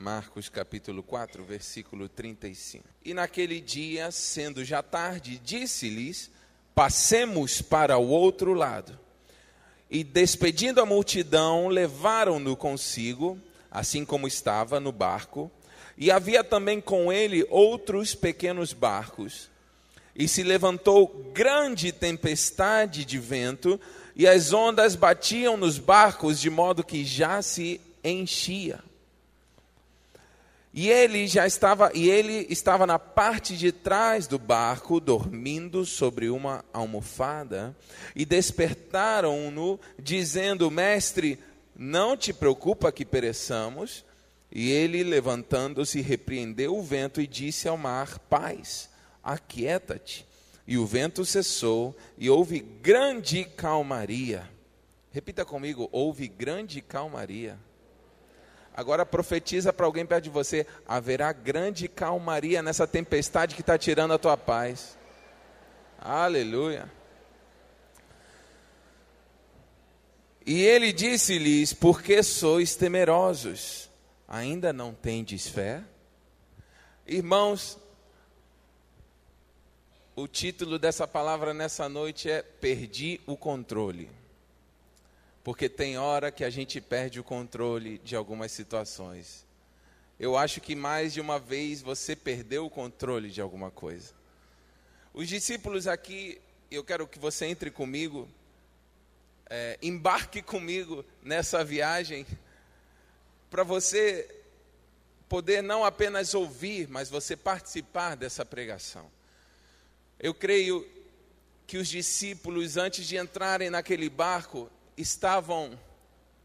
Marcos capítulo 4, versículo 35. E naquele dia, sendo já tarde, disse-lhes: Passemos para o outro lado. E despedindo a multidão, levaram-no consigo, assim como estava no barco. E havia também com ele outros pequenos barcos. E se levantou grande tempestade de vento, e as ondas batiam nos barcos de modo que já se enchia. E ele já estava, e ele estava na parte de trás do barco, dormindo sobre uma almofada, e despertaram-no, dizendo: Mestre, não te preocupa que pereçamos? E ele, levantando-se, repreendeu o vento e disse ao mar: Paz, aquieta-te. E o vento cessou, e houve grande calmaria. Repita comigo: houve grande calmaria. Agora profetiza para alguém perto de você: haverá grande calmaria nessa tempestade que está tirando a tua paz. Aleluia. E ele disse-lhes: Por que sois temerosos? Ainda não tendes fé? Irmãos, o título dessa palavra nessa noite é Perdi o controle porque tem hora que a gente perde o controle de algumas situações. Eu acho que mais de uma vez você perdeu o controle de alguma coisa. Os discípulos aqui, eu quero que você entre comigo, é, embarque comigo nessa viagem, para você poder não apenas ouvir, mas você participar dessa pregação. Eu creio que os discípulos, antes de entrarem naquele barco, estavam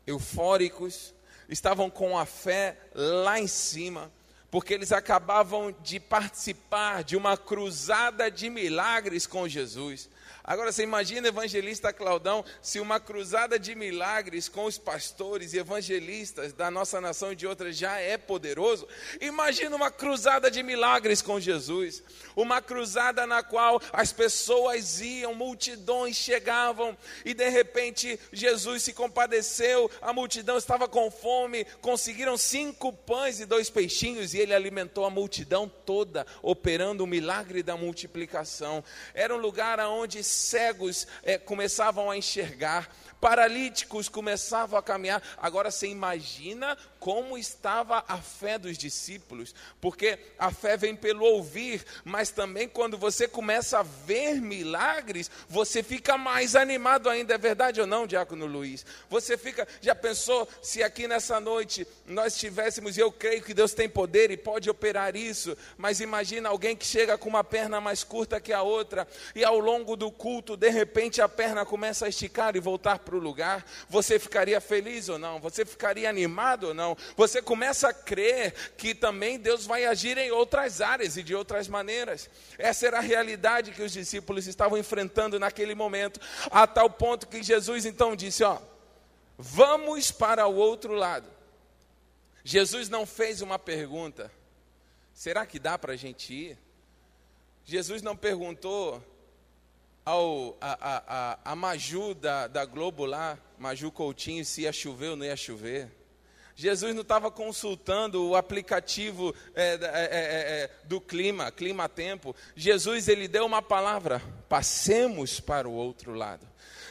eufóricos, estavam com a fé lá em cima, porque eles acabavam de participar de uma cruzada de milagres com Jesus. Agora você imagina, evangelista Claudão, se uma cruzada de milagres com os pastores e evangelistas da nossa nação e de outras já é poderoso, imagina uma cruzada de milagres com Jesus. Uma cruzada na qual as pessoas iam, multidões chegavam e de repente Jesus se compadeceu, a multidão estava com fome, conseguiram cinco pães e dois peixinhos e ele alimentou a multidão toda, operando o milagre da multiplicação. Era um lugar onde cegos é, começavam a enxergar, paralíticos começavam a caminhar. Agora você imagina como estava a fé dos discípulos, porque a fé vem pelo ouvir, mas também quando você começa a ver milagres, você fica mais animado ainda, é verdade ou não, Diácono Luiz? Você fica, já pensou se aqui nessa noite nós tivéssemos, eu creio que Deus tem poder e pode operar isso, mas imagina alguém que chega com uma perna mais curta que a outra, e ao longo do culto, de repente a perna começa a esticar e voltar para o lugar, você ficaria feliz ou não? Você ficaria animado ou não? você começa a crer que também Deus vai agir em outras áreas e de outras maneiras. Essa era a realidade que os discípulos estavam enfrentando naquele momento, a tal ponto que Jesus então disse: Ó, vamos para o outro lado. Jesus não fez uma pergunta: será que dá para a gente ir? Jesus não perguntou ao, a, a, a, Maju da, da Globo lá, Maju Coutinho, se ia chover ou não ia chover. Jesus não estava consultando o aplicativo é, é, é, é, do clima, clima tempo. Jesus ele deu uma palavra: passemos para o outro lado.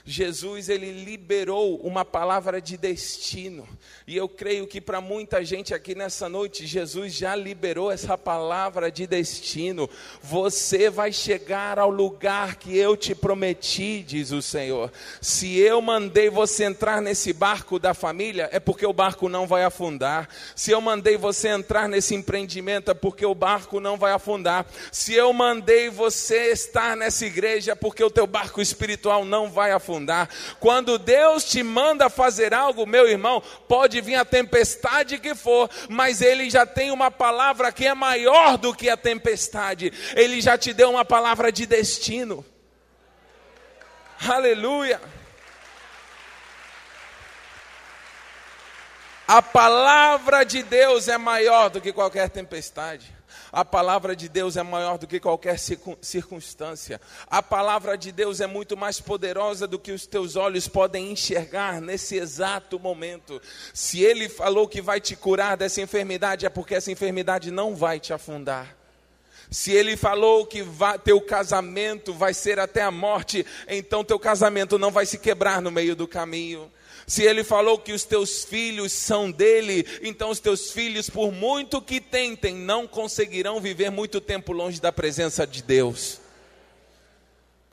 Jesus ele liberou uma palavra de destino. E eu creio que para muita gente aqui nessa noite, Jesus já liberou essa palavra de destino. Você vai chegar ao lugar que eu te prometi, diz o Senhor. Se eu mandei você entrar nesse barco da família, é porque o barco não vai afundar. Se eu mandei você entrar nesse empreendimento, é porque o barco não vai afundar. Se eu mandei você estar nessa igreja, é porque o teu barco espiritual não vai afundar afundar. Quando Deus te manda fazer algo, meu irmão, pode vir a tempestade que for, mas Ele já tem uma palavra que é maior do que a tempestade. Ele já te deu uma palavra de destino. Aleluia. A palavra de Deus é maior do que qualquer tempestade. A palavra de Deus é maior do que qualquer circunstância. A palavra de Deus é muito mais poderosa do que os teus olhos podem enxergar nesse exato momento. Se Ele falou que vai te curar dessa enfermidade, é porque essa enfermidade não vai te afundar. Se ele falou que teu casamento vai ser até a morte, então teu casamento não vai se quebrar no meio do caminho. Se ele falou que os teus filhos são dele, então os teus filhos, por muito que tentem, não conseguirão viver muito tempo longe da presença de Deus.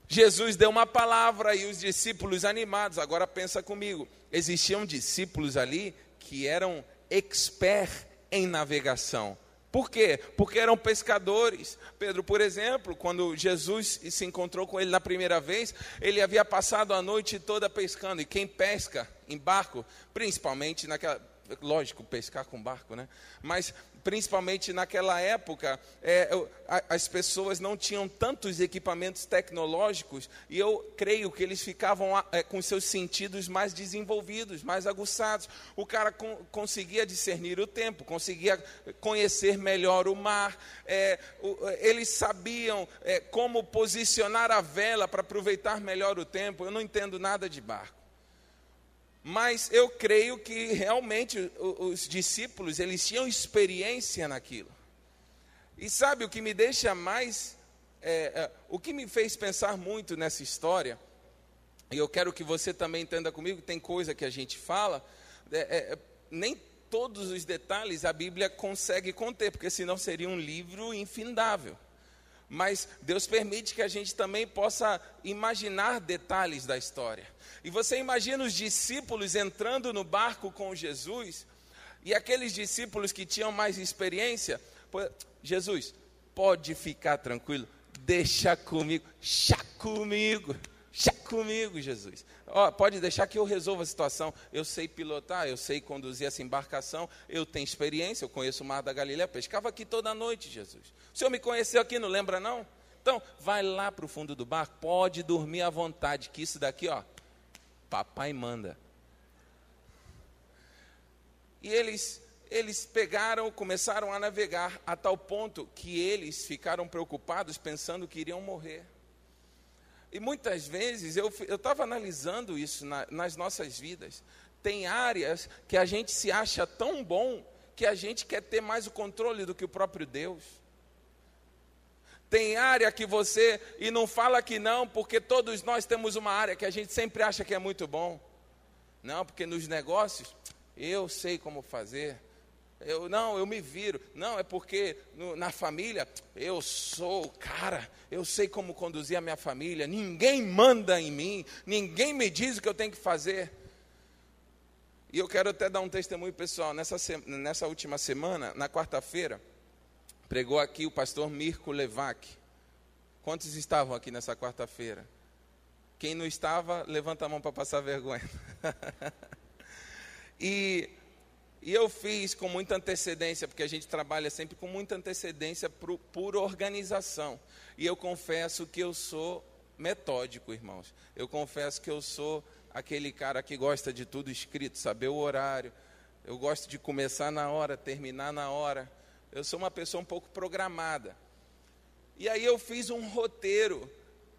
Jesus deu uma palavra e os discípulos animados. Agora pensa comigo, existiam discípulos ali que eram expert em navegação. Por quê? Porque eram pescadores. Pedro, por exemplo, quando Jesus se encontrou com ele na primeira vez, ele havia passado a noite toda pescando. E quem pesca em barco, principalmente naquela. Lógico, pescar com barco, né? Mas principalmente naquela época, é, as pessoas não tinham tantos equipamentos tecnológicos e eu creio que eles ficavam é, com seus sentidos mais desenvolvidos, mais aguçados. O cara com, conseguia discernir o tempo, conseguia conhecer melhor o mar, é, o, eles sabiam é, como posicionar a vela para aproveitar melhor o tempo. Eu não entendo nada de barco. Mas eu creio que realmente os discípulos, eles tinham experiência naquilo. E sabe o que me deixa mais, é, é, o que me fez pensar muito nessa história, e eu quero que você também entenda comigo, tem coisa que a gente fala, é, é, nem todos os detalhes a Bíblia consegue conter, porque senão seria um livro infindável. Mas Deus permite que a gente também possa imaginar detalhes da história. E você imagina os discípulos entrando no barco com Jesus, e aqueles discípulos que tinham mais experiência, Jesus, pode ficar tranquilo, deixa comigo, chá comigo, chá comigo, Jesus. Oh, pode deixar que eu resolva a situação. Eu sei pilotar, eu sei conduzir essa embarcação, eu tenho experiência, eu conheço o Mar da Galileia, pescava aqui toda noite, Jesus. O senhor me conheceu aqui, não lembra não? Então, vai lá para o fundo do barco, pode dormir à vontade, que isso daqui, ó, papai manda. E eles, eles pegaram, começaram a navegar a tal ponto que eles ficaram preocupados pensando que iriam morrer. E muitas vezes eu estava analisando isso na, nas nossas vidas. Tem áreas que a gente se acha tão bom que a gente quer ter mais o controle do que o próprio Deus. Tem área que você, e não fala que não, porque todos nós temos uma área que a gente sempre acha que é muito bom. Não, porque nos negócios, eu sei como fazer. Eu não, eu me viro. Não, é porque no, na família eu sou o cara, eu sei como conduzir a minha família. Ninguém manda em mim, ninguém me diz o que eu tenho que fazer. E eu quero até dar um testemunho pessoal. Nessa, nessa última semana, na quarta-feira, Pregou aqui o pastor Mirko Levac. Quantos estavam aqui nessa quarta-feira? Quem não estava, levanta a mão para passar vergonha. e, e eu fiz com muita antecedência, porque a gente trabalha sempre com muita antecedência por, por organização. E eu confesso que eu sou metódico, irmãos. Eu confesso que eu sou aquele cara que gosta de tudo escrito, saber o horário. Eu gosto de começar na hora, terminar na hora. Eu sou uma pessoa um pouco programada. E aí eu fiz um roteiro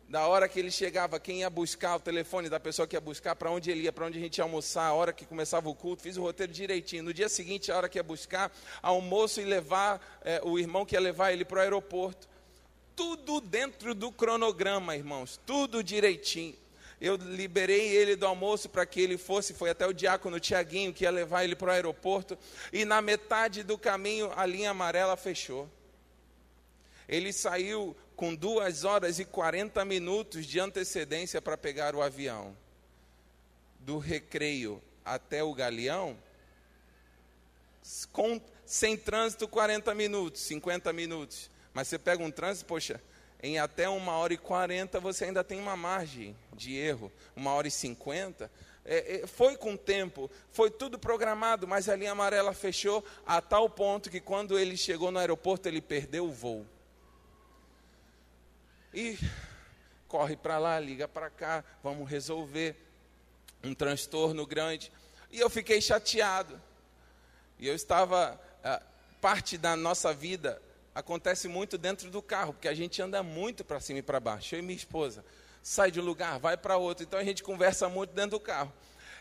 da hora que ele chegava, quem ia buscar o telefone da pessoa que ia buscar, para onde ele ia, para onde a gente ia almoçar, a hora que começava o culto, fiz o roteiro direitinho. No dia seguinte, a hora que ia buscar, almoço e levar é, o irmão que ia levar ele para o aeroporto. Tudo dentro do cronograma, irmãos, tudo direitinho eu liberei ele do almoço para que ele fosse, foi até o diácono Tiaguinho que ia levar ele para o aeroporto, e na metade do caminho a linha amarela fechou. Ele saiu com duas horas e 40 minutos de antecedência para pegar o avião. Do recreio até o galeão, com, sem trânsito 40 minutos, 50 minutos. Mas você pega um trânsito, poxa, em até uma hora e quarenta você ainda tem uma margem de erro, uma hora e cinquenta. É, é, foi com tempo, foi tudo programado, mas a linha amarela fechou a tal ponto que quando ele chegou no aeroporto ele perdeu o voo. E corre para lá, liga para cá, vamos resolver um transtorno grande. E eu fiquei chateado. E eu estava, ah, parte da nossa vida acontece muito dentro do carro, porque a gente anda muito para cima e para baixo. Eu e minha esposa sai de um lugar, vai para outro. Então a gente conversa muito dentro do carro.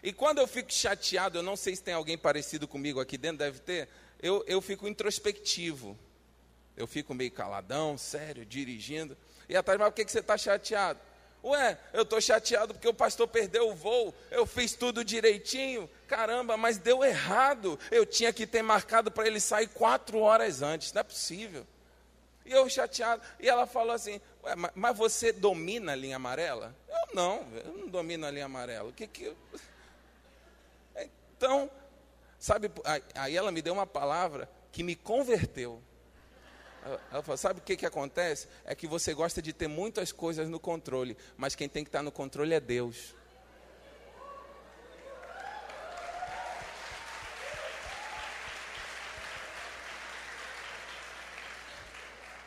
E quando eu fico chateado, eu não sei se tem alguém parecido comigo aqui dentro, deve ter, eu, eu fico introspectivo. Eu fico meio caladão, sério, dirigindo. E atrás, mas por que, que você está chateado? Ué, eu estou chateado porque o pastor perdeu o voo, eu fiz tudo direitinho, caramba, mas deu errado. Eu tinha que ter marcado para ele sair quatro horas antes, não é possível. E eu chateado. E ela falou assim: Ué, mas você domina a linha amarela? Eu não, eu não domino a linha amarela. O que que. Então, sabe, aí ela me deu uma palavra que me converteu. Ela falou: sabe o que, que acontece? É que você gosta de ter muitas coisas no controle, mas quem tem que estar no controle é Deus.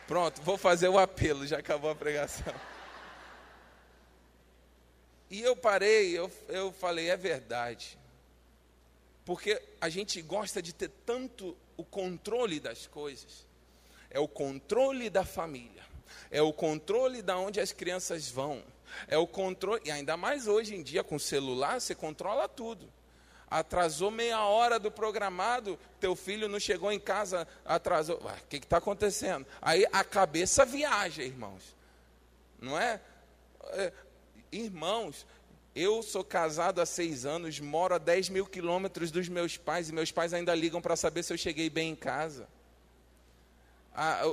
Pronto, vou fazer o apelo, já acabou a pregação. E eu parei, eu, eu falei, é verdade. Porque a gente gosta de ter tanto o controle das coisas. É o controle da família. É o controle da onde as crianças vão. É o controle, e ainda mais hoje em dia com celular, você controla tudo. Atrasou meia hora do programado, teu filho não chegou em casa, atrasou. O que está acontecendo? Aí a cabeça viaja, irmãos. Não é? é? Irmãos, eu sou casado há seis anos, moro a 10 mil quilômetros dos meus pais, e meus pais ainda ligam para saber se eu cheguei bem em casa.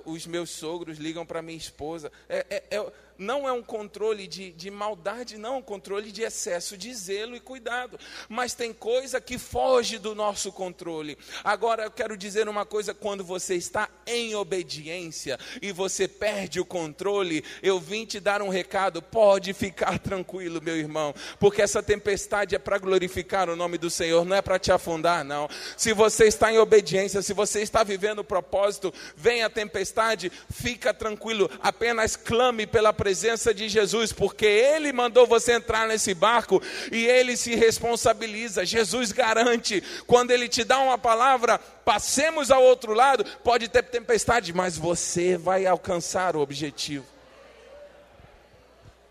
Os meus sogros ligam para minha esposa. É, é, é, não é um controle de, de maldade, não, é um controle de excesso de zelo e cuidado. Mas tem coisa que foge do nosso controle. Agora eu quero dizer uma coisa: quando você está em obediência e você perde o controle, eu vim te dar um recado. Pode ficar tranquilo, meu irmão, porque essa tempestade é para glorificar o nome do Senhor, não é para te afundar, não. Se você está em obediência, se você está vivendo o propósito, vem a tempestade, fica tranquilo, apenas clame pela presença presença de Jesus, porque Ele mandou você entrar nesse barco e Ele se responsabiliza. Jesus garante, quando Ele te dá uma palavra, passemos ao outro lado, pode ter tempestade, mas você vai alcançar o objetivo.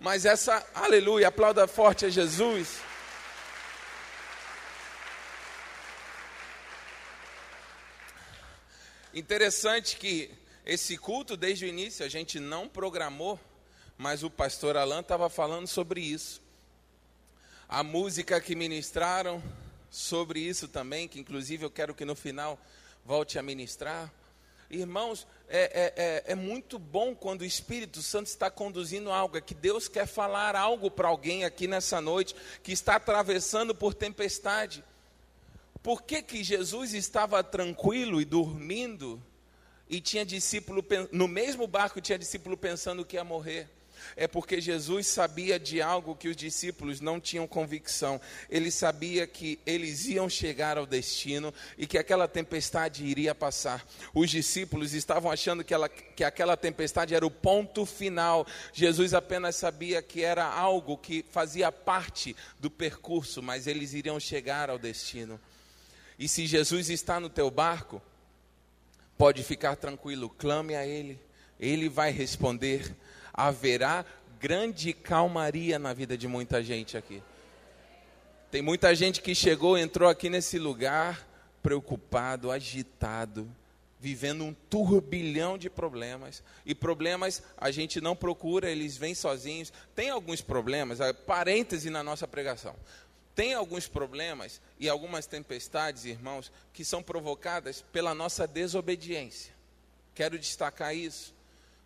Mas essa, aleluia, aplauda forte a Jesus. Interessante que esse culto, desde o início, a gente não programou mas o pastor Alan estava falando sobre isso. A música que ministraram sobre isso também, que inclusive eu quero que no final volte a ministrar. Irmãos, é, é, é, é muito bom quando o Espírito Santo está conduzindo algo, é que Deus quer falar algo para alguém aqui nessa noite que está atravessando por tempestade. Por que, que Jesus estava tranquilo e dormindo e tinha discípulo no mesmo barco tinha discípulo pensando que ia morrer? É porque Jesus sabia de algo que os discípulos não tinham convicção. Ele sabia que eles iam chegar ao destino e que aquela tempestade iria passar. Os discípulos estavam achando que, ela, que aquela tempestade era o ponto final. Jesus apenas sabia que era algo que fazia parte do percurso, mas eles iriam chegar ao destino. E se Jesus está no teu barco, pode ficar tranquilo, clame a Ele, Ele vai responder haverá grande calmaria na vida de muita gente aqui. Tem muita gente que chegou, entrou aqui nesse lugar preocupado, agitado, vivendo um turbilhão de problemas. E problemas a gente não procura, eles vêm sozinhos. Tem alguns problemas, parêntese na nossa pregação. Tem alguns problemas e algumas tempestades, irmãos, que são provocadas pela nossa desobediência. Quero destacar isso.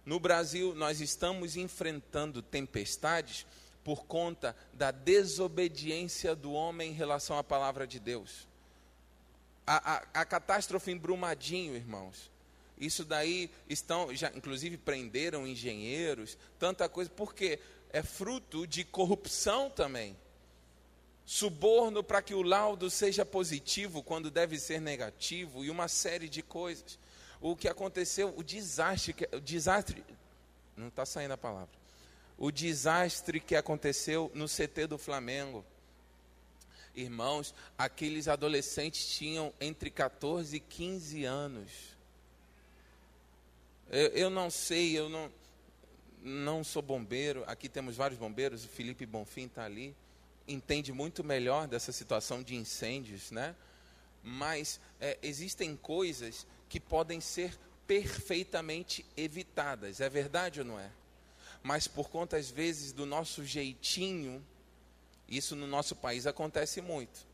No Brasil, nós estamos enfrentando tempestades por conta da desobediência do homem em relação à palavra de Deus. A, a, a catástrofe em Brumadinho, irmãos. Isso daí estão, já inclusive prenderam engenheiros, tanta coisa, porque é fruto de corrupção também. Suborno para que o laudo seja positivo quando deve ser negativo e uma série de coisas o que aconteceu, o desastre, o desastre, não está saindo a palavra, o desastre que aconteceu no CT do Flamengo. Irmãos, aqueles adolescentes tinham entre 14 e 15 anos. Eu, eu não sei, eu não, não sou bombeiro. Aqui temos vários bombeiros, o Felipe Bonfim está ali. Entende muito melhor dessa situação de incêndios, né? Mas é, existem coisas que podem ser perfeitamente evitadas. É verdade ou não é? Mas por conta, às vezes, do nosso jeitinho, isso no nosso país acontece muito.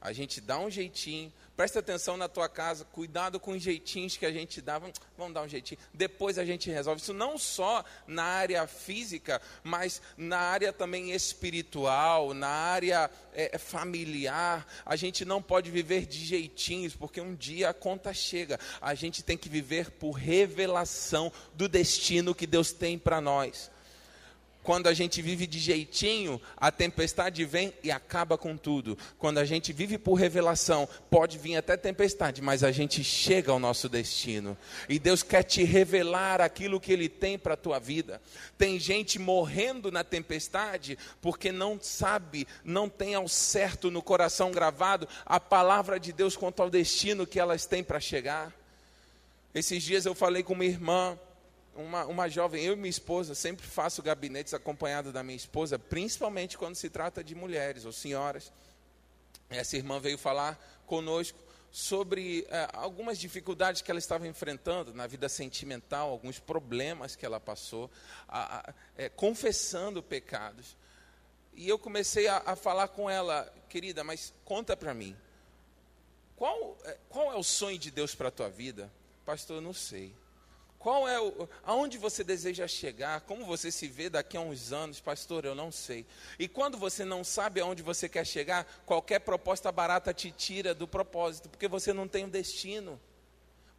A gente dá um jeitinho, presta atenção na tua casa, cuidado com os jeitinhos que a gente dá, vamos, dar um jeitinho. Depois a gente resolve. Isso não só na área física, mas na área também espiritual, na área é, familiar. A gente não pode viver de jeitinhos, porque um dia a conta chega. A gente tem que viver por revelação do destino que Deus tem para nós. Quando a gente vive de jeitinho, a tempestade vem e acaba com tudo. Quando a gente vive por revelação, pode vir até tempestade, mas a gente chega ao nosso destino. E Deus quer te revelar aquilo que Ele tem para a tua vida. Tem gente morrendo na tempestade porque não sabe, não tem ao certo no coração gravado a palavra de Deus quanto ao destino que elas têm para chegar. Esses dias eu falei com uma irmã uma, uma jovem, eu e minha esposa, sempre faço gabinetes acompanhado da minha esposa, principalmente quando se trata de mulheres ou senhoras. Essa irmã veio falar conosco sobre é, algumas dificuldades que ela estava enfrentando na vida sentimental, alguns problemas que ela passou, a, a, é, confessando pecados. E eu comecei a, a falar com ela, querida, mas conta para mim, qual, é, qual é o sonho de Deus para a tua vida? Pastor, eu não sei. Qual é o, aonde você deseja chegar? Como você se vê daqui a uns anos, pastor? Eu não sei. E quando você não sabe aonde você quer chegar, qualquer proposta barata te tira do propósito, porque você não tem um destino.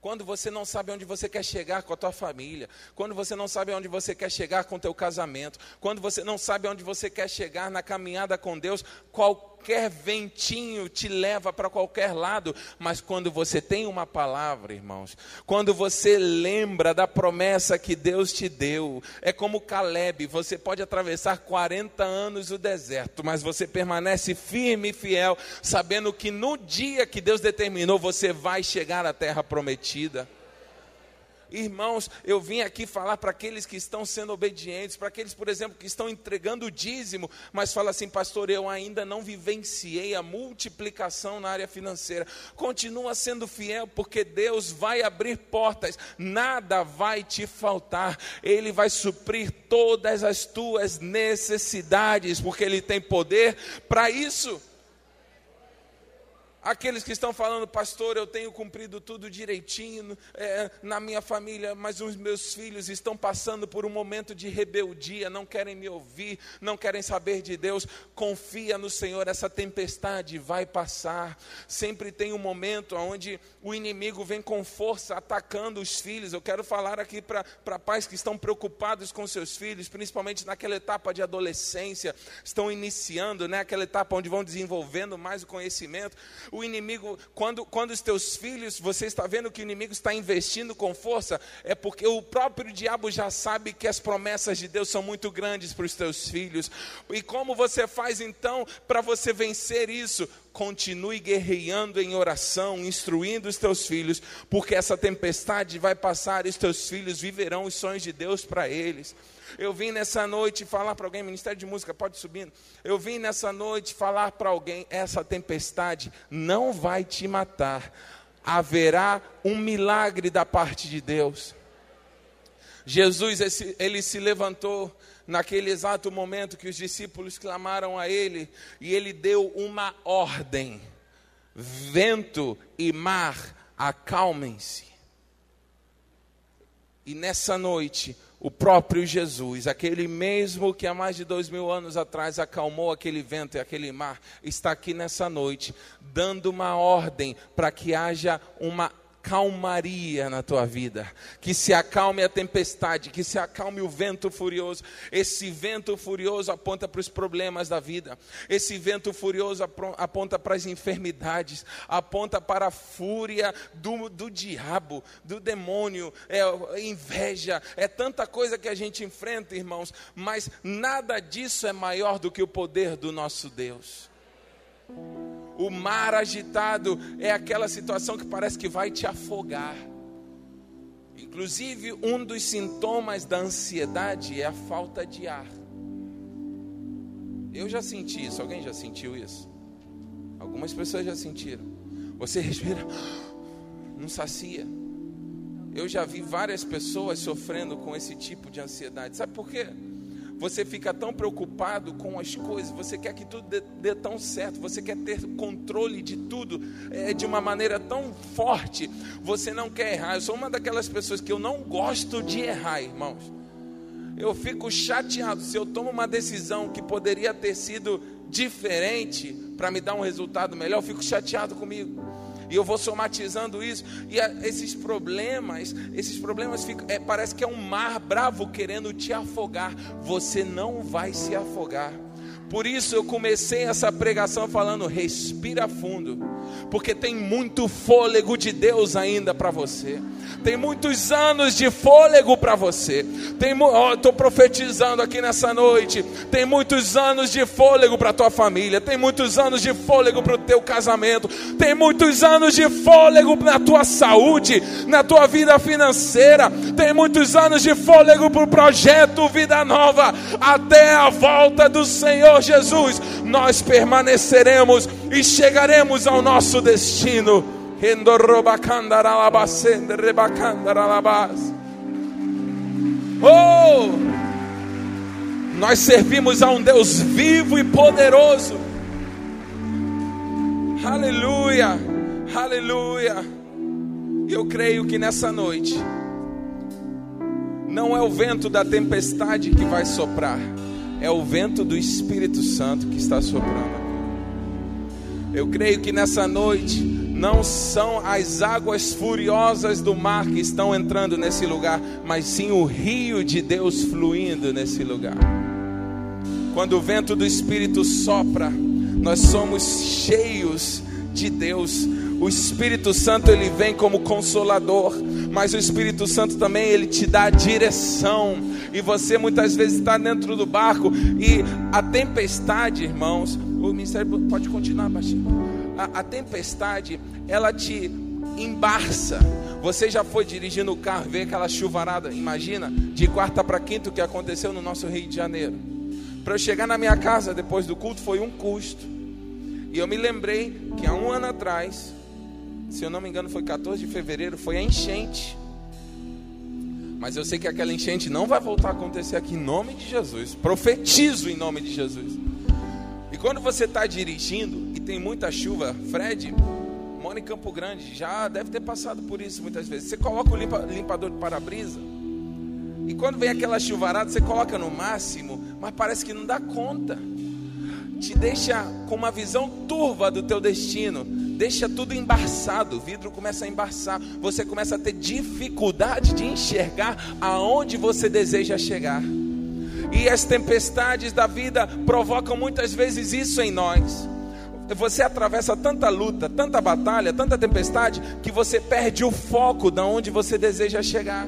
Quando você não sabe onde você quer chegar com a tua família, quando você não sabe onde você quer chegar com o teu casamento, quando você não sabe onde você quer chegar na caminhada com Deus, qualquer qualquer ventinho te leva para qualquer lado, mas quando você tem uma palavra, irmãos, quando você lembra da promessa que Deus te deu, é como Caleb, você pode atravessar 40 anos o deserto, mas você permanece firme e fiel, sabendo que no dia que Deus determinou, você vai chegar à terra prometida. Irmãos, eu vim aqui falar para aqueles que estão sendo obedientes, para aqueles, por exemplo, que estão entregando o dízimo, mas fala assim, pastor, eu ainda não vivenciei a multiplicação na área financeira. Continua sendo fiel, porque Deus vai abrir portas, nada vai te faltar, Ele vai suprir todas as tuas necessidades, porque Ele tem poder para isso. Aqueles que estão falando, pastor, eu tenho cumprido tudo direitinho é, na minha família, mas os meus filhos estão passando por um momento de rebeldia, não querem me ouvir, não querem saber de Deus. Confia no Senhor, essa tempestade vai passar. Sempre tem um momento onde o inimigo vem com força atacando os filhos. Eu quero falar aqui para pais que estão preocupados com seus filhos, principalmente naquela etapa de adolescência, estão iniciando, né, aquela etapa onde vão desenvolvendo mais o conhecimento o inimigo, quando, quando os teus filhos, você está vendo que o inimigo está investindo com força, é porque o próprio diabo já sabe que as promessas de Deus são muito grandes para os teus filhos. E como você faz então para você vencer isso? Continue guerreando em oração, instruindo os teus filhos, porque essa tempestade vai passar e os teus filhos viverão os sonhos de Deus para eles. Eu vim nessa noite falar para alguém, Ministério de Música, pode subindo. Eu vim nessa noite falar para alguém: essa tempestade não vai te matar. Haverá um milagre da parte de Deus. Jesus, ele se levantou naquele exato momento que os discípulos clamaram a ele, e ele deu uma ordem: vento e mar, acalmem-se. E nessa noite, o próprio Jesus, aquele mesmo que há mais de dois mil anos atrás acalmou aquele vento e aquele mar, está aqui nessa noite, dando uma ordem para que haja uma calmaria na tua vida, que se acalme a tempestade, que se acalme o vento furioso. Esse vento furioso aponta para os problemas da vida, esse vento furioso aponta para as enfermidades, aponta para a fúria do, do diabo, do demônio, é inveja, é tanta coisa que a gente enfrenta, irmãos, mas nada disso é maior do que o poder do nosso Deus. O mar agitado é aquela situação que parece que vai te afogar. Inclusive, um dos sintomas da ansiedade é a falta de ar. Eu já senti isso. Alguém já sentiu isso? Algumas pessoas já sentiram. Você respira, não sacia. Eu já vi várias pessoas sofrendo com esse tipo de ansiedade. Sabe por quê? Você fica tão preocupado com as coisas, você quer que tudo dê, dê tão certo, você quer ter controle de tudo é, de uma maneira tão forte, você não quer errar. Eu sou uma daquelas pessoas que eu não gosto de errar, irmãos. Eu fico chateado se eu tomo uma decisão que poderia ter sido diferente para me dar um resultado melhor, eu fico chateado comigo. E eu vou somatizando isso. E a, esses problemas, esses problemas ficam, é, parece que é um mar bravo querendo te afogar. Você não vai se afogar. Por isso eu comecei essa pregação falando: respira fundo, porque tem muito fôlego de Deus ainda para você. Tem muitos anos de fôlego para você. Estou profetizando aqui nessa noite. Tem muitos anos de fôlego para tua família. Tem muitos anos de fôlego para o teu casamento. Tem muitos anos de fôlego na tua saúde, na tua vida financeira. Tem muitos anos de fôlego para o projeto Vida Nova até a volta do Senhor Jesus. Nós permaneceremos e chegaremos ao nosso destino. Oh! Nós servimos a um Deus vivo e poderoso. Aleluia, aleluia. Eu creio que nessa noite, não é o vento da tempestade que vai soprar, é o vento do Espírito Santo que está soprando. Eu creio que nessa noite, não são as águas furiosas do mar que estão entrando nesse lugar, mas sim o rio de Deus fluindo nesse lugar. Quando o vento do Espírito sopra, nós somos cheios de Deus. O Espírito Santo ele vem como consolador, mas o Espírito Santo também ele te dá direção. E você muitas vezes está dentro do barco e a tempestade, irmãos, o ministério pode continuar, baixinho a, a tempestade, ela te embarça. Você já foi dirigindo o carro, vê aquela chuvarada, imagina, de quarta para quinta o que aconteceu no nosso Rio de Janeiro. Para eu chegar na minha casa depois do culto foi um custo. E eu me lembrei que há um ano atrás, se eu não me engano foi 14 de fevereiro, foi a enchente. Mas eu sei que aquela enchente não vai voltar a acontecer aqui em nome de Jesus. Profetizo em nome de Jesus. E quando você está dirigindo, tem muita chuva, Fred mora em Campo Grande, já deve ter passado por isso muitas vezes. Você coloca o limpa, limpador de para-brisa, e quando vem aquela chuvarada, você coloca no máximo, mas parece que não dá conta. Te deixa com uma visão turva do teu destino, deixa tudo embaçado, o vidro começa a embaçar, você começa a ter dificuldade de enxergar aonde você deseja chegar. E as tempestades da vida provocam muitas vezes isso em nós você atravessa tanta luta, tanta batalha, tanta tempestade, que você perde o foco de onde você deseja chegar.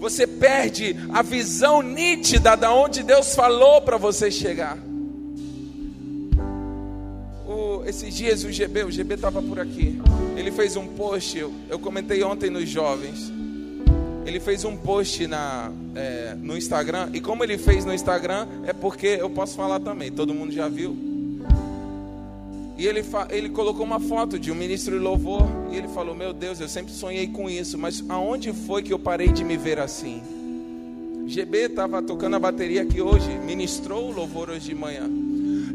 Você perde a visão nítida de onde Deus falou para você chegar. Esses dias o GB, o GB estava por aqui. Ele fez um post, eu, eu, comentei ontem nos jovens. Ele fez um post na, é, no Instagram. E como ele fez no Instagram, é porque eu posso falar também. Todo mundo já viu e ele, ele colocou uma foto de um ministro de louvor. E ele falou: Meu Deus, eu sempre sonhei com isso, mas aonde foi que eu parei de me ver assim? GB estava tocando a bateria aqui hoje, ministrou o louvor hoje de manhã.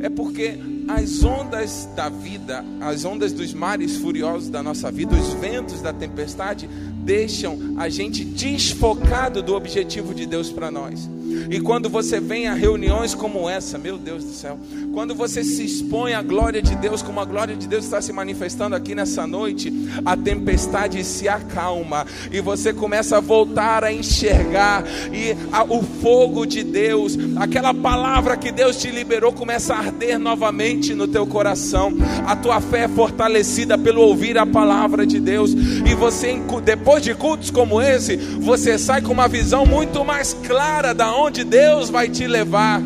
É porque as ondas da vida, as ondas dos mares furiosos da nossa vida, os ventos da tempestade, deixam a gente desfocado do objetivo de Deus para nós. E quando você vem a reuniões como essa, meu Deus do céu, quando você se expõe à glória de Deus, como a glória de Deus está se manifestando aqui nessa noite, a tempestade se acalma e você começa a voltar a enxergar e a, o fogo de Deus, aquela palavra que Deus te liberou começa a arder novamente no teu coração. A tua fé é fortalecida pelo ouvir a palavra de Deus e você depois de cultos como esse, você sai com uma visão muito mais clara da onde Deus vai te levar.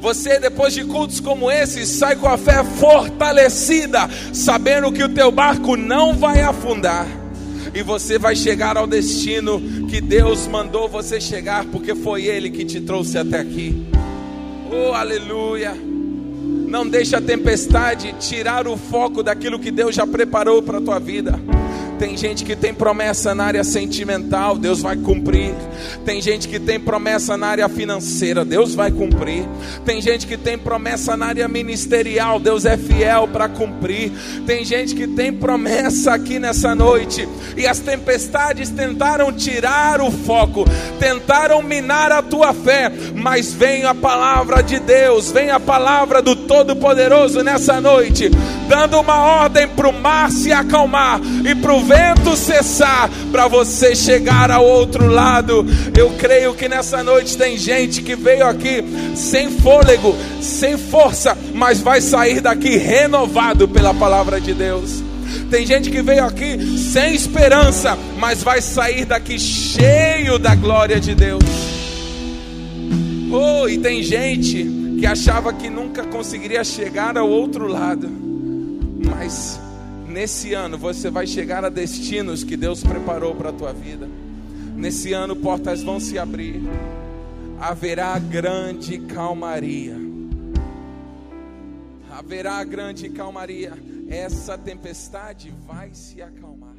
Você, depois de cultos como esse, sai com a fé fortalecida, sabendo que o teu barco não vai afundar. E você vai chegar ao destino que Deus mandou você chegar, porque foi Ele que te trouxe até aqui. Oh, aleluia! Não deixe a tempestade tirar o foco daquilo que Deus já preparou para a tua vida. Tem gente que tem promessa na área sentimental, Deus vai cumprir. Tem gente que tem promessa na área financeira, Deus vai cumprir. Tem gente que tem promessa na área ministerial, Deus é fiel para cumprir. Tem gente que tem promessa aqui nessa noite e as tempestades tentaram tirar o foco, tentaram minar a tua fé, mas vem a palavra de Deus, vem a palavra do Todo-Poderoso nessa noite, dando uma ordem para o mar se acalmar e para o vento cessar, para você chegar ao outro lado. Eu creio que nessa noite tem gente que veio aqui sem fôlego, sem força, mas vai sair daqui renovado pela palavra de Deus. Tem gente que veio aqui sem esperança, mas vai sair daqui cheio da glória de Deus. Oh, e tem gente que achava que nunca conseguiria chegar ao outro lado, mas Nesse ano você vai chegar a destinos que Deus preparou para a tua vida. Nesse ano portas vão se abrir. Haverá grande calmaria. Haverá grande calmaria. Essa tempestade vai se acalmar.